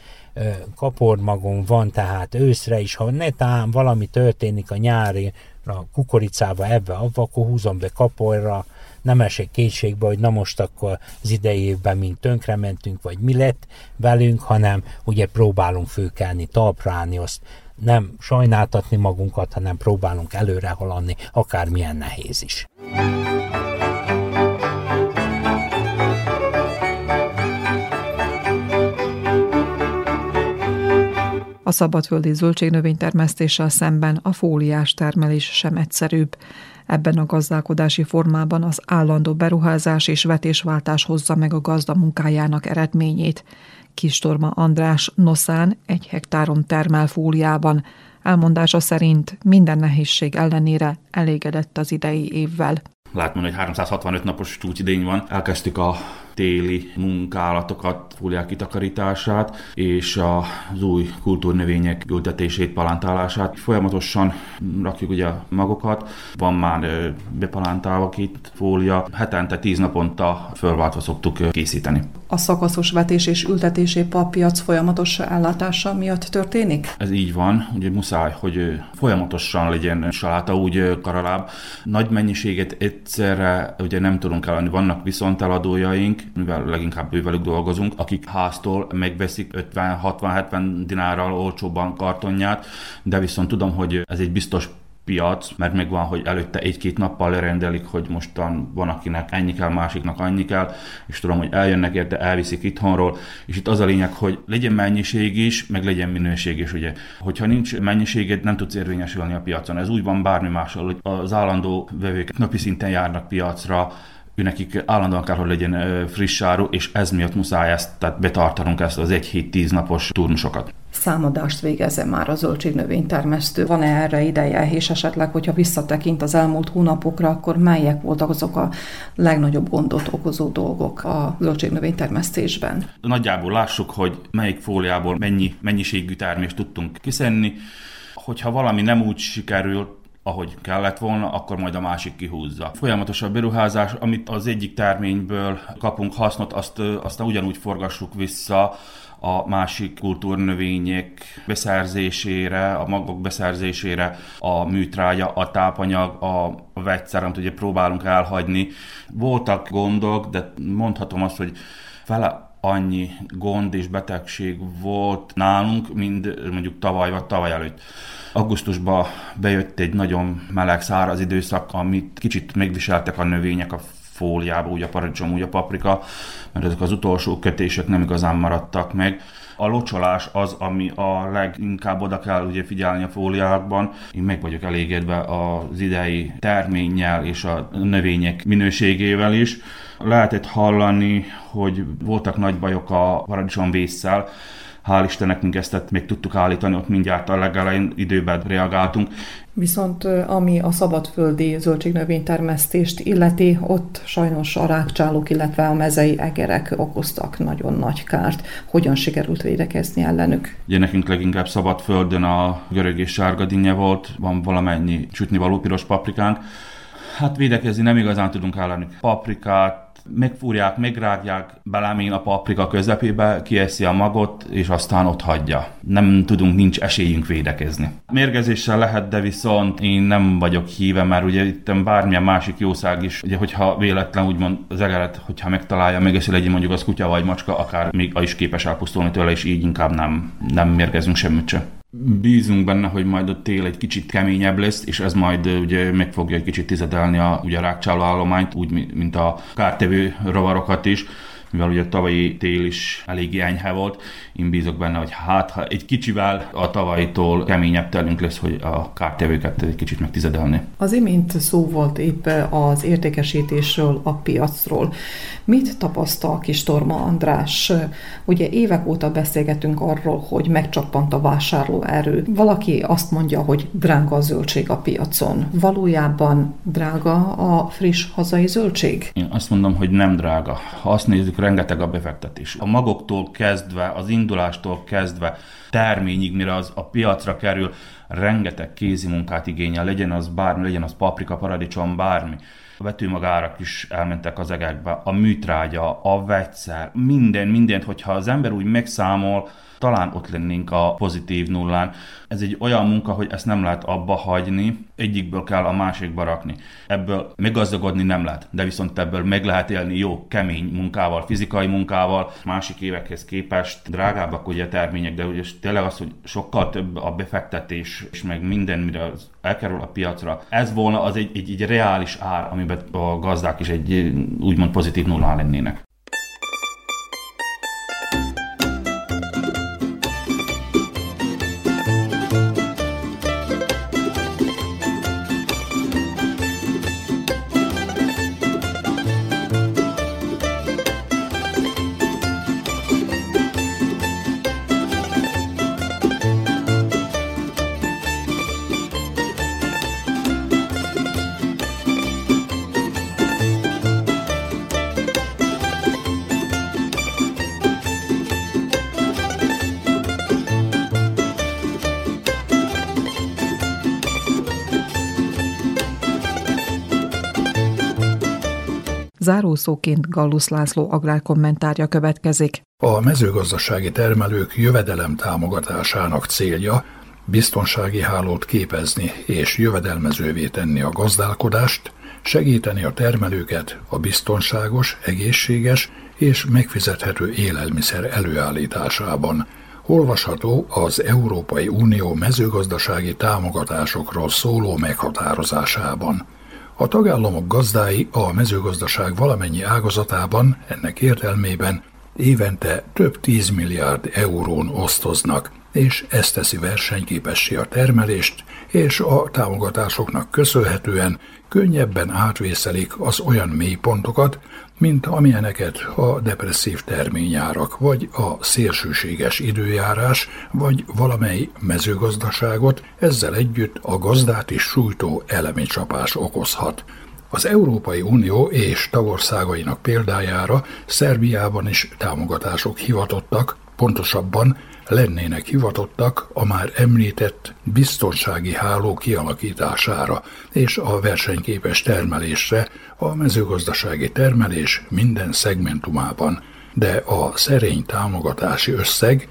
kapormagom van, tehát őszre is, ha netán valami történik a nyári a kukoricába ebbe, avva, akkor húzom be kapolyra, nem esik kétségbe, hogy na most akkor az idei évben mind tönkre mentünk, vagy mi lett velünk, hanem ugye próbálunk főkelni, talpra állni, azt nem sajnáltatni magunkat, hanem próbálunk előre haladni, akármilyen nehéz is. A szabadföldi zöldségnövénytermesztéssel szemben a fóliás termelés sem egyszerűbb. Ebben a gazdálkodási formában az állandó beruházás és vetésváltás hozza meg a gazda munkájának eredményét. Kistorma András Noszán egy hektáron termel fóliában. Elmondása szerint minden nehézség ellenére elégedett az idei évvel. Látni, hogy 365 napos csúcsidény van. Elkezdtük a téli munkálatokat, fóliák kitakarítását és az új kultúrnövények ültetését, palántálását. Folyamatosan rakjuk ugye a magokat, van már bepalántálva két fólia, hetente tíz naponta fölváltva szoktuk készíteni. A szakaszos vetés és ültetésé a piac folyamatos ellátása miatt történik? Ez így van, ugye muszáj, hogy folyamatosan legyen saláta, úgy karaláb. Nagy mennyiséget egyszerre ugye nem tudunk eladni, vannak viszont eladójaink, mivel leginkább ővelük dolgozunk, akik háztól megveszik 50-60-70 dinárral olcsóban kartonját, de viszont tudom, hogy ez egy biztos piac, mert meg van, hogy előtte egy-két nappal lerendelik, hogy mostan van, akinek ennyi kell, másiknak annyi kell, és tudom, hogy eljönnek érte, elviszik itthonról, és itt az a lényeg, hogy legyen mennyiség is, meg legyen minőség is, ugye. Hogyha nincs mennyiséged, nem tudsz érvényesülni a piacon. Ez úgy van bármi mással, hogy az állandó vevők napi szinten járnak piacra, nekik állandóan kell, hogy legyen friss áru, és ez miatt muszáj ezt, tehát betartanunk ezt az egy hét tíz napos turnusokat. Számadást végezze már a zöldségnövénytermesztő. Van-e erre ideje, és esetleg, hogyha visszatekint az elmúlt hónapokra, akkor melyek voltak azok a legnagyobb gondot okozó dolgok a zöldségnövénytermesztésben? Nagyjából lássuk, hogy melyik fóliából mennyi mennyiségű termést tudtunk kiszedni, hogyha valami nem úgy sikerült, ahogy kellett volna, akkor majd a másik kihúzza. Folyamatos a beruházás, amit az egyik terményből kapunk hasznot, azt, azt ugyanúgy forgassuk vissza a másik kultúrnövények beszerzésére, a magok beszerzésére, a műtrágya, a tápanyag, a vegyszer, amit ugye próbálunk elhagyni. Voltak gondok, de mondhatom azt, hogy fele annyi gond és betegség volt nálunk, mint mondjuk tavaly vagy tavaly előtt. Augusztusban bejött egy nagyon meleg, száraz időszak, amit kicsit megviseltek a növények a fóliába, úgy a paradicsom, úgy a paprika, mert ezek az utolsó kötések nem igazán maradtak meg. A locsolás az, ami a leginkább oda kell ugye figyelni a fóliákban. Én meg vagyok elégedve az idei terménnyel és a növények minőségével is. Lehetett hallani, hogy voltak nagy bajok a paradicsom vésszel, hál' Istennek mi ezt még tudtuk állítani, ott mindjárt a legelején időben reagáltunk. Viszont ami a szabadföldi zöldségnövénytermesztést illeti, ott sajnos a rákcsálók, illetve a mezei egerek okoztak nagyon nagy kárt. Hogyan sikerült védekezni ellenük? Ugye nekünk leginkább szabadföldön a görög és sárga dinnye volt, van valamennyi sütnivaló piros paprikánk. Hát védekezni nem igazán tudunk ellenük. Paprikát, megfúrják, megrágják, belemén a paprika közepébe, kieszi a magot, és aztán ott hagyja. Nem tudunk, nincs esélyünk védekezni. Mérgezéssel lehet, de viszont én nem vagyok híve, mert ugye itt bármilyen másik jószág is, ugye hogyha véletlen úgymond az egeret, hogyha megtalálja, megeszi legyen mondjuk az kutya vagy macska, akár még a is képes elpusztulni tőle, és így inkább nem, nem mérgezünk semmit sem bízunk benne, hogy majd a tél egy kicsit keményebb lesz, és ez majd ugye meg fogja egy kicsit tizedelni a, ugye a rákcsáló állományt, úgy, mint a kártevő rovarokat is mivel ugye a tavalyi tél is elég enyhe volt, én bízok benne, hogy hát ha egy kicsivel a tavalyitól keményebb telünk lesz, hogy a kártevőket egy kicsit megtizedelni. Az imént szó volt épp az értékesítésről, a piacról. Mit tapasztal kis Torma András? Ugye évek óta beszélgetünk arról, hogy megcsappant a vásárló erő. Valaki azt mondja, hogy drága a zöldség a piacon. Valójában drága a friss hazai zöldség? Én azt mondom, hogy nem drága. Ha azt nézzük, rengeteg a befektetés. A magoktól kezdve, az indulástól kezdve, terményig, mire az a piacra kerül, rengeteg kézi munkát igényel, legyen az bármi, legyen az paprika, paradicsom, bármi. A vetőmagárak is elmentek az egekbe, a műtrágya, a vegyszer, minden, mindent, hogyha az ember úgy megszámol, talán ott lennénk a pozitív nullán. Ez egy olyan munka, hogy ezt nem lehet abba hagyni, egyikből kell a másikba rakni. Ebből meggazdagodni nem lehet, de viszont ebből meg lehet élni jó, kemény munkával, fizikai munkával, másik évekhez képest drágábbak ugye a termények, de ugye tényleg az, hogy sokkal több a befektetés, és meg minden, mire elkerül a piacra. Ez volna az egy, egy, egy reális ár, amiben a gazdák is egy úgymond pozitív nullán lennének. Zárószóként Gallus László agrárkommentárja következik. A mezőgazdasági termelők jövedelem támogatásának célja biztonsági hálót képezni és jövedelmezővé tenni a gazdálkodást, segíteni a termelőket a biztonságos, egészséges és megfizethető élelmiszer előállításában. Olvasható az Európai Unió mezőgazdasági támogatásokról szóló meghatározásában. A tagállamok gazdái a mezőgazdaság valamennyi ágazatában ennek értelmében évente több 10 milliárd eurón osztoznak, és ez teszi versenyképessé a termelést, és a támogatásoknak köszönhetően könnyebben átvészelik az olyan mélypontokat, mint amilyeneket a depresszív terményárak, vagy a szélsőséges időjárás, vagy valamely mezőgazdaságot, ezzel együtt a gazdát is sújtó elemi csapás okozhat. Az Európai Unió és tagországainak példájára Szerbiában is támogatások hivatottak, pontosabban lennének hivatottak a már említett biztonsági háló kialakítására és a versenyképes termelésre a mezőgazdasági termelés minden szegmentumában, de a szerény támogatási összeg,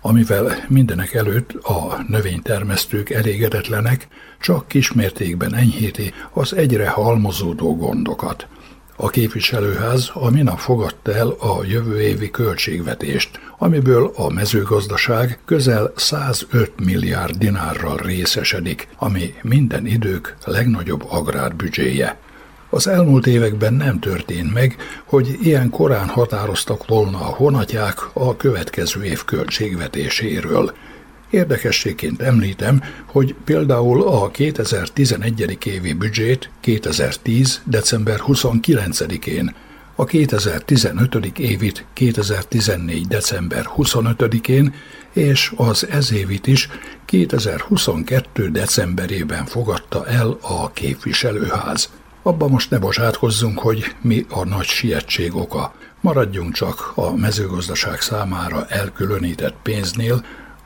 amivel mindenek előtt a növénytermesztők elégedetlenek, csak kismértékben enyhíti az egyre halmozódó gondokat – a képviselőház a minap fogadta el a jövő évi költségvetést, amiből a mezőgazdaság közel 105 milliárd dinárral részesedik, ami minden idők legnagyobb agrárbüdzséje. Az elmúlt években nem történt meg, hogy ilyen korán határoztak volna a honatják a következő év költségvetéséről – Érdekességként említem, hogy például a 2011. évi büdzsét 2010. december 29-én, a 2015. évit 2014. december 25-én és az ezévit is 2022. decemberében fogadta el a képviselőház. Abba most ne bocsátkozzunk, hogy mi a nagy sietség oka. Maradjunk csak a mezőgazdaság számára elkülönített pénznél,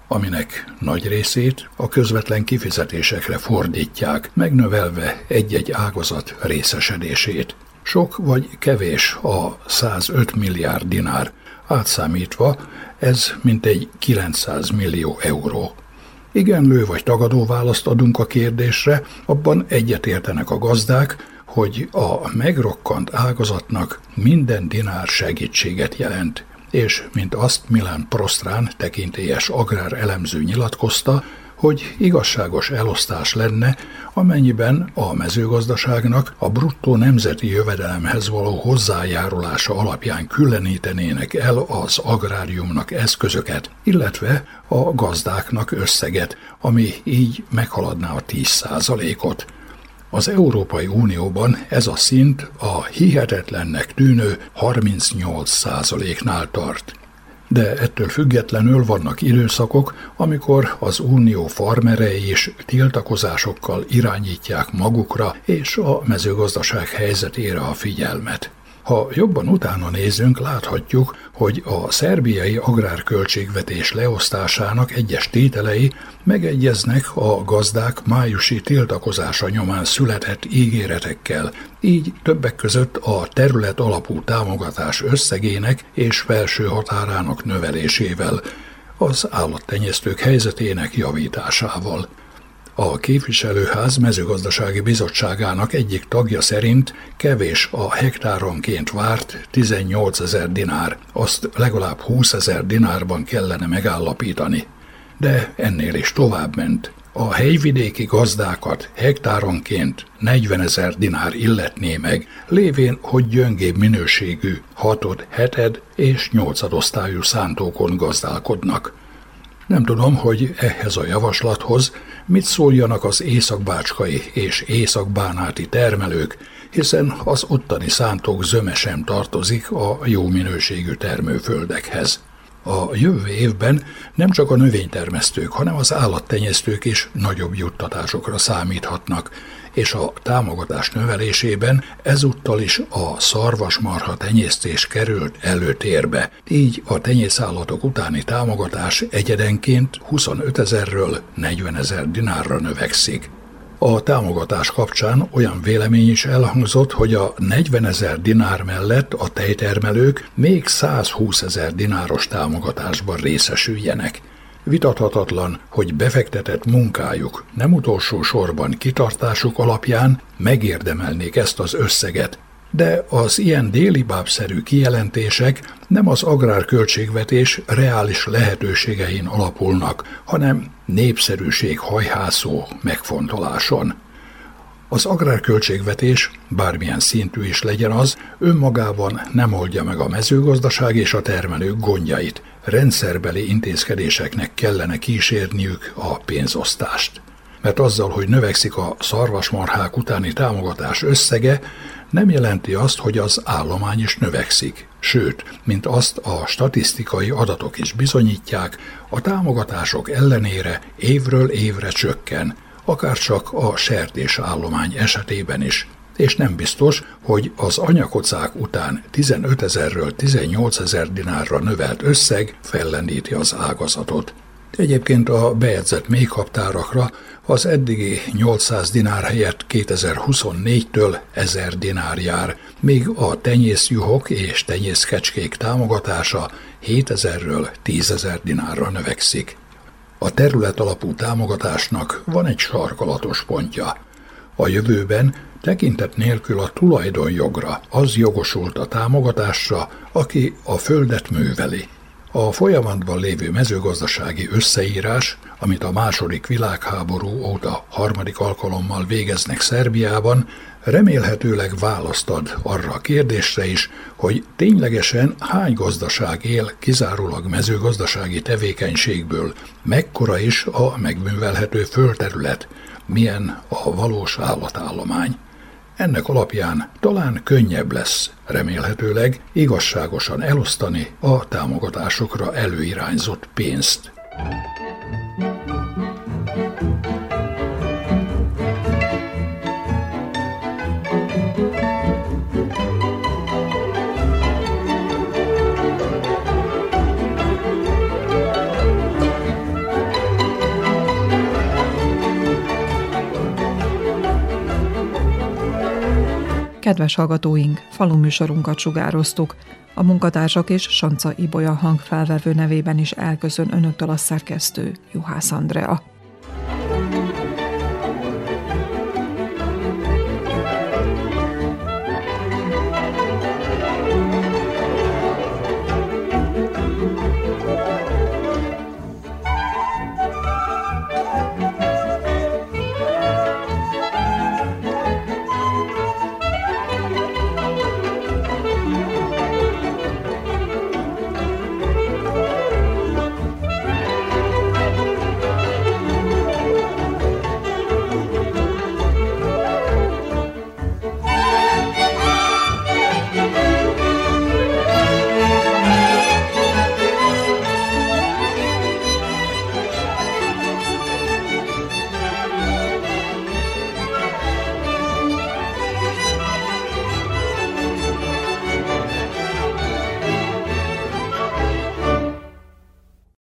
aminek nagy részét a közvetlen kifizetésekre fordítják, megnövelve egy-egy ágazat részesedését. Sok vagy kevés a 105 milliárd dinár, átszámítva ez mintegy 900 millió euró. Igenlő vagy tagadó választ adunk a kérdésre, abban egyetértenek a gazdák, hogy a megrokkant ágazatnak minden dinár segítséget jelent. És mint azt Milán Prostrán tekintélyes agrár elemző nyilatkozta, hogy igazságos elosztás lenne, amennyiben a mezőgazdaságnak a bruttó nemzeti jövedelemhez való hozzájárulása alapján különítenének el az agráriumnak eszközöket, illetve a gazdáknak összeget, ami így meghaladná a 10%-ot. Az Európai Unióban ez a szint a hihetetlennek tűnő 38%-nál tart. De ettől függetlenül vannak időszakok, amikor az unió farmerei is tiltakozásokkal irányítják magukra és a mezőgazdaság helyzetére a figyelmet. Ha jobban utána nézünk, láthatjuk, hogy a szerbiai agrárköltségvetés leosztásának egyes tételei megegyeznek a gazdák májusi tiltakozása nyomán született ígéretekkel, így többek között a terület alapú támogatás összegének és felső határának növelésével, az állattenyésztők helyzetének javításával. A képviselőház mezőgazdasági bizottságának egyik tagja szerint kevés a hektáronként várt 18 ezer dinár, azt legalább 20 ezer dinárban kellene megállapítani. De ennél is tovább ment. A helyvidéki gazdákat hektáronként 40 ezer dinár illetné meg, lévén, hogy gyöngébb minőségű hatod, heted és nyolcadosztályú szántókon gazdálkodnak. Nem tudom, hogy ehhez a javaslathoz mit szóljanak az északbácskai és északbánáti termelők, hiszen az ottani szántók zöme sem tartozik a jó minőségű termőföldekhez. A jövő évben nem csak a növénytermesztők, hanem az állattenyésztők is nagyobb juttatásokra számíthatnak, és a támogatás növelésében ezúttal is a szarvasmarha tenyésztés került előtérbe. Így a tenyészállatok utáni támogatás egyedenként 25 ezerről 40 ezer dinárra növekszik. A támogatás kapcsán olyan vélemény is elhangzott, hogy a 40 ezer dinár mellett a tejtermelők még 120 ezer dináros támogatásban részesüljenek. Vitathatatlan, hogy befektetett munkájuk, nem utolsó sorban kitartásuk alapján megérdemelnék ezt az összeget, de az ilyen délibábszerű kijelentések nem az agrárköltségvetés reális lehetőségein alapulnak, hanem népszerűség hajhászó megfontoláson. Az agrárköltségvetés, bármilyen szintű is legyen az, önmagában nem oldja meg a mezőgazdaság és a termelők gondjait. Rendszerbeli intézkedéseknek kellene kísérniük a pénzosztást. Mert azzal, hogy növekszik a szarvasmarhák utáni támogatás összege, nem jelenti azt, hogy az állomány is növekszik. Sőt, mint azt a statisztikai adatok is bizonyítják, a támogatások ellenére évről évre csökken, akár csak a sertés állomány esetében is. És nem biztos, hogy az anyakocák után 15 ezerről 18 ezer dinárra növelt összeg fellendíti az ágazatot. Egyébként a bejegyzett méhaptárakra az eddigi 800 dinár helyett 2024-től 1000 dinár jár, míg a tenyészjuhok és tenyészkecskék támogatása 7000-ről 10.000 dinárra növekszik. A terület alapú támogatásnak van egy sarkalatos pontja. A jövőben tekintet nélkül a tulajdonjogra az jogosult a támogatásra, aki a földet műveli. A folyamatban lévő mezőgazdasági összeírás, amit a második világháború óta harmadik alkalommal végeznek Szerbiában, remélhetőleg választ ad arra a kérdésre is, hogy ténylegesen hány gazdaság él kizárólag mezőgazdasági tevékenységből, mekkora is a megművelhető földterület, milyen a valós állatállomány. Ennek alapján talán könnyebb lesz, remélhetőleg igazságosan elosztani a támogatásokra előirányzott pénzt. Kedves hallgatóink, faluműsorunkat sugároztuk. A munkatársak és Sanca Ibolya hangfelvevő nevében is elköszön önöktől a szerkesztő Juhász Andrea.